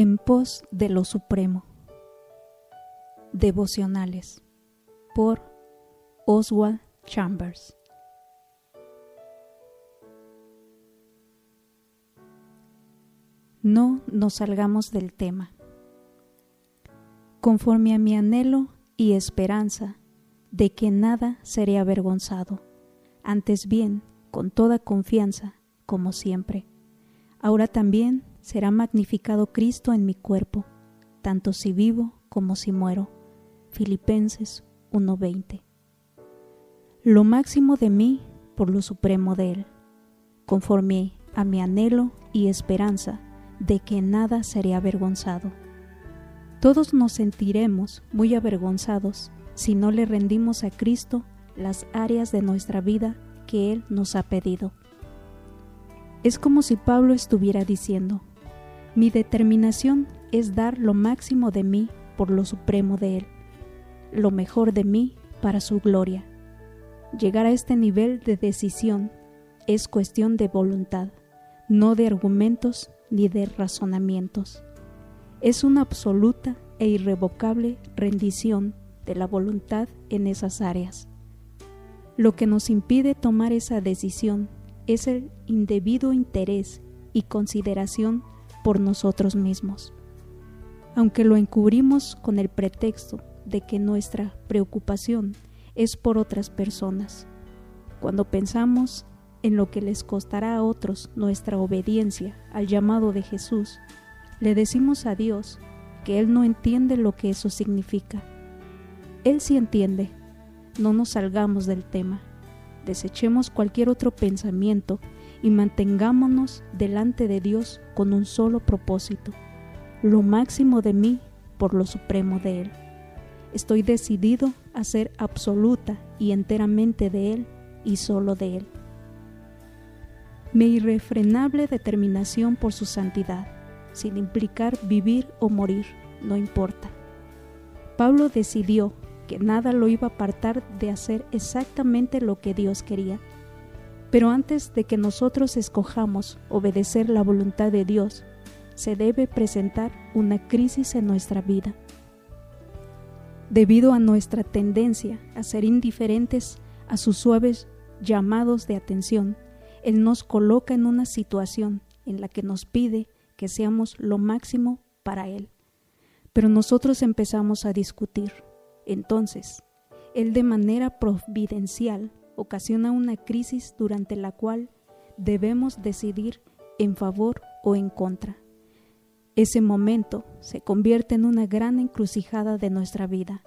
En pos de lo supremo. Devocionales por Oswald Chambers. No nos salgamos del tema. Conforme a mi anhelo y esperanza de que nada seré avergonzado, antes bien, con toda confianza, como siempre. Ahora también será magnificado Cristo en mi cuerpo, tanto si vivo como si muero. Filipenses 1:20. Lo máximo de mí por lo supremo de Él, conforme a mi anhelo y esperanza de que nada seré avergonzado. Todos nos sentiremos muy avergonzados si no le rendimos a Cristo las áreas de nuestra vida que Él nos ha pedido. Es como si Pablo estuviera diciendo, mi determinación es dar lo máximo de mí por lo supremo de Él, lo mejor de mí para su gloria. Llegar a este nivel de decisión es cuestión de voluntad, no de argumentos ni de razonamientos. Es una absoluta e irrevocable rendición de la voluntad en esas áreas. Lo que nos impide tomar esa decisión es el indebido interés y consideración por nosotros mismos. Aunque lo encubrimos con el pretexto de que nuestra preocupación es por otras personas. Cuando pensamos en lo que les costará a otros nuestra obediencia al llamado de Jesús, le decimos a Dios que Él no entiende lo que eso significa. Él sí entiende. No nos salgamos del tema desechemos cualquier otro pensamiento y mantengámonos delante de Dios con un solo propósito, lo máximo de mí por lo supremo de Él. Estoy decidido a ser absoluta y enteramente de Él y solo de Él. Mi irrefrenable determinación por su santidad, sin implicar vivir o morir, no importa. Pablo decidió que nada lo iba a apartar de hacer exactamente lo que Dios quería. Pero antes de que nosotros escojamos obedecer la voluntad de Dios, se debe presentar una crisis en nuestra vida. Debido a nuestra tendencia a ser indiferentes a sus suaves llamados de atención, Él nos coloca en una situación en la que nos pide que seamos lo máximo para Él. Pero nosotros empezamos a discutir entonces, Él de manera providencial ocasiona una crisis durante la cual debemos decidir en favor o en contra. Ese momento se convierte en una gran encrucijada de nuestra vida.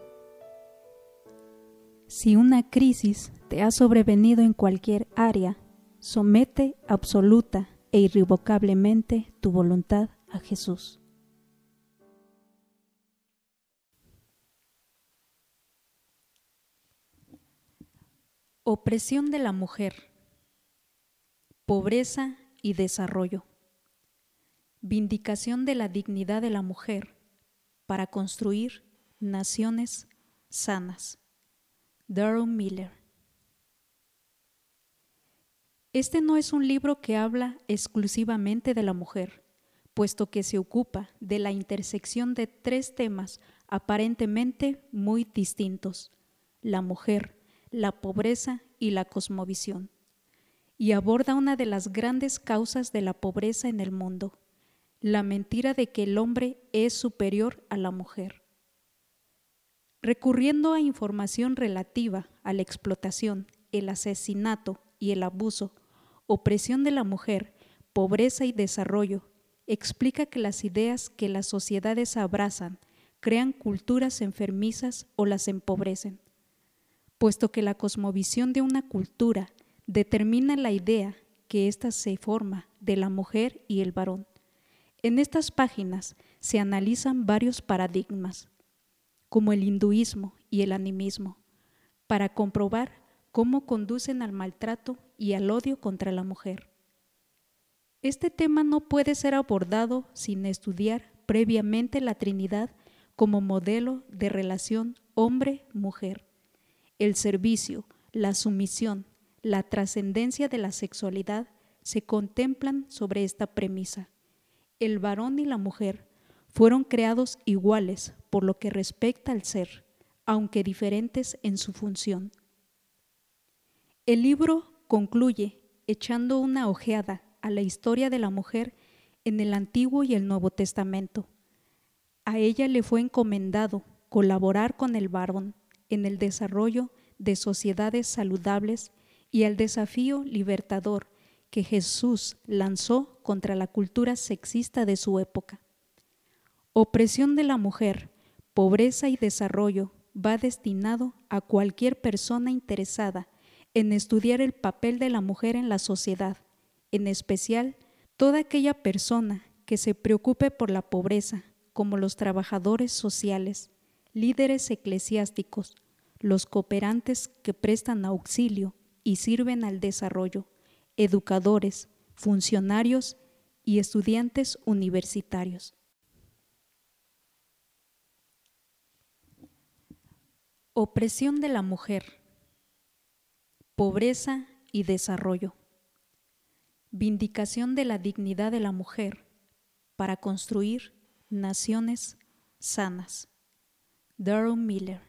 Si una crisis te ha sobrevenido en cualquier área, somete absoluta e irrevocablemente tu voluntad a Jesús. Opresión de la mujer. Pobreza y desarrollo. Vindicación de la dignidad de la mujer para construir naciones sanas. Darrell Miller. Este no es un libro que habla exclusivamente de la mujer, puesto que se ocupa de la intersección de tres temas aparentemente muy distintos, la mujer, la pobreza y la cosmovisión, y aborda una de las grandes causas de la pobreza en el mundo, la mentira de que el hombre es superior a la mujer. Recurriendo a información relativa a la explotación, el asesinato y el abuso, opresión de la mujer, pobreza y desarrollo, explica que las ideas que las sociedades abrazan crean culturas enfermizas o las empobrecen puesto que la cosmovisión de una cultura determina la idea que ésta se forma de la mujer y el varón. En estas páginas se analizan varios paradigmas, como el hinduismo y el animismo, para comprobar cómo conducen al maltrato y al odio contra la mujer. Este tema no puede ser abordado sin estudiar previamente la Trinidad como modelo de relación hombre-mujer el servicio, la sumisión, la trascendencia de la sexualidad se contemplan sobre esta premisa. El varón y la mujer fueron creados iguales por lo que respecta al ser, aunque diferentes en su función. El libro concluye echando una ojeada a la historia de la mujer en el Antiguo y el Nuevo Testamento. A ella le fue encomendado colaborar con el varón en el desarrollo de sociedades saludables y el desafío libertador que Jesús lanzó contra la cultura sexista de su época. Opresión de la mujer, pobreza y desarrollo va destinado a cualquier persona interesada en estudiar el papel de la mujer en la sociedad, en especial toda aquella persona que se preocupe por la pobreza, como los trabajadores sociales, líderes eclesiásticos, los cooperantes que prestan auxilio y sirven al desarrollo, educadores, funcionarios y estudiantes universitarios. Opresión de la mujer, pobreza y desarrollo. Vindicación de la dignidad de la mujer para construir naciones sanas. Darrell Miller.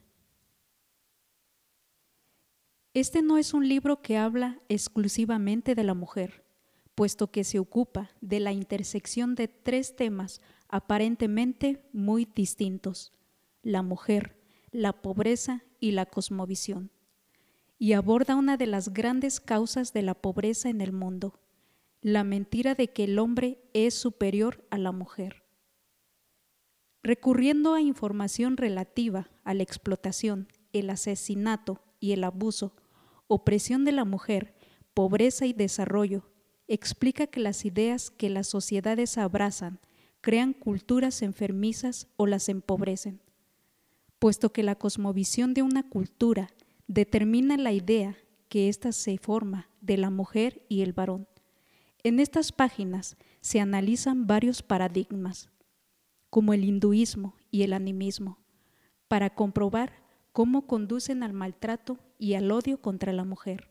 Este no es un libro que habla exclusivamente de la mujer, puesto que se ocupa de la intersección de tres temas aparentemente muy distintos, la mujer, la pobreza y la cosmovisión, y aborda una de las grandes causas de la pobreza en el mundo, la mentira de que el hombre es superior a la mujer. Recurriendo a información relativa a la explotación, el asesinato y el abuso, opresión de la mujer, pobreza y desarrollo, explica que las ideas que las sociedades abrazan crean culturas enfermizas o las empobrecen puesto que la cosmovisión de una cultura determina la idea que ésta se forma de la mujer y el varón. En estas páginas se analizan varios paradigmas, como el hinduismo y el animismo, para comprobar cómo conducen al maltrato y al odio contra la mujer.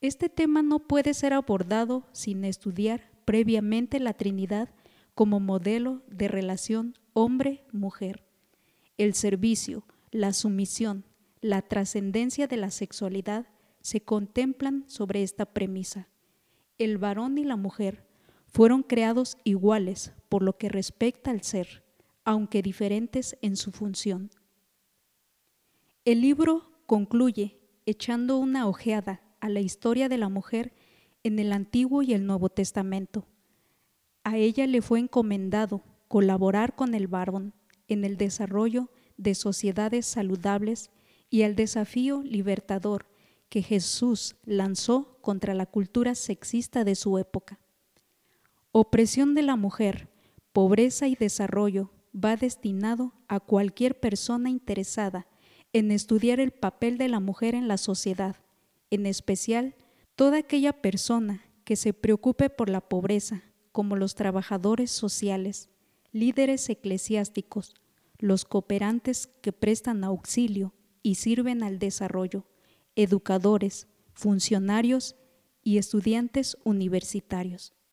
Este tema no puede ser abordado sin estudiar previamente la Trinidad como modelo de relación hombre-mujer el servicio, la sumisión, la trascendencia de la sexualidad se contemplan sobre esta premisa. El varón y la mujer fueron creados iguales por lo que respecta al ser, aunque diferentes en su función. El libro concluye echando una ojeada a la historia de la mujer en el Antiguo y el Nuevo Testamento. A ella le fue encomendado colaborar con el varón en el desarrollo de sociedades saludables y el desafío libertador que Jesús lanzó contra la cultura sexista de su época. Opresión de la mujer, pobreza y desarrollo va destinado a cualquier persona interesada en estudiar el papel de la mujer en la sociedad, en especial toda aquella persona que se preocupe por la pobreza, como los trabajadores sociales, líderes eclesiásticos, los cooperantes que prestan auxilio y sirven al desarrollo, educadores, funcionarios y estudiantes universitarios.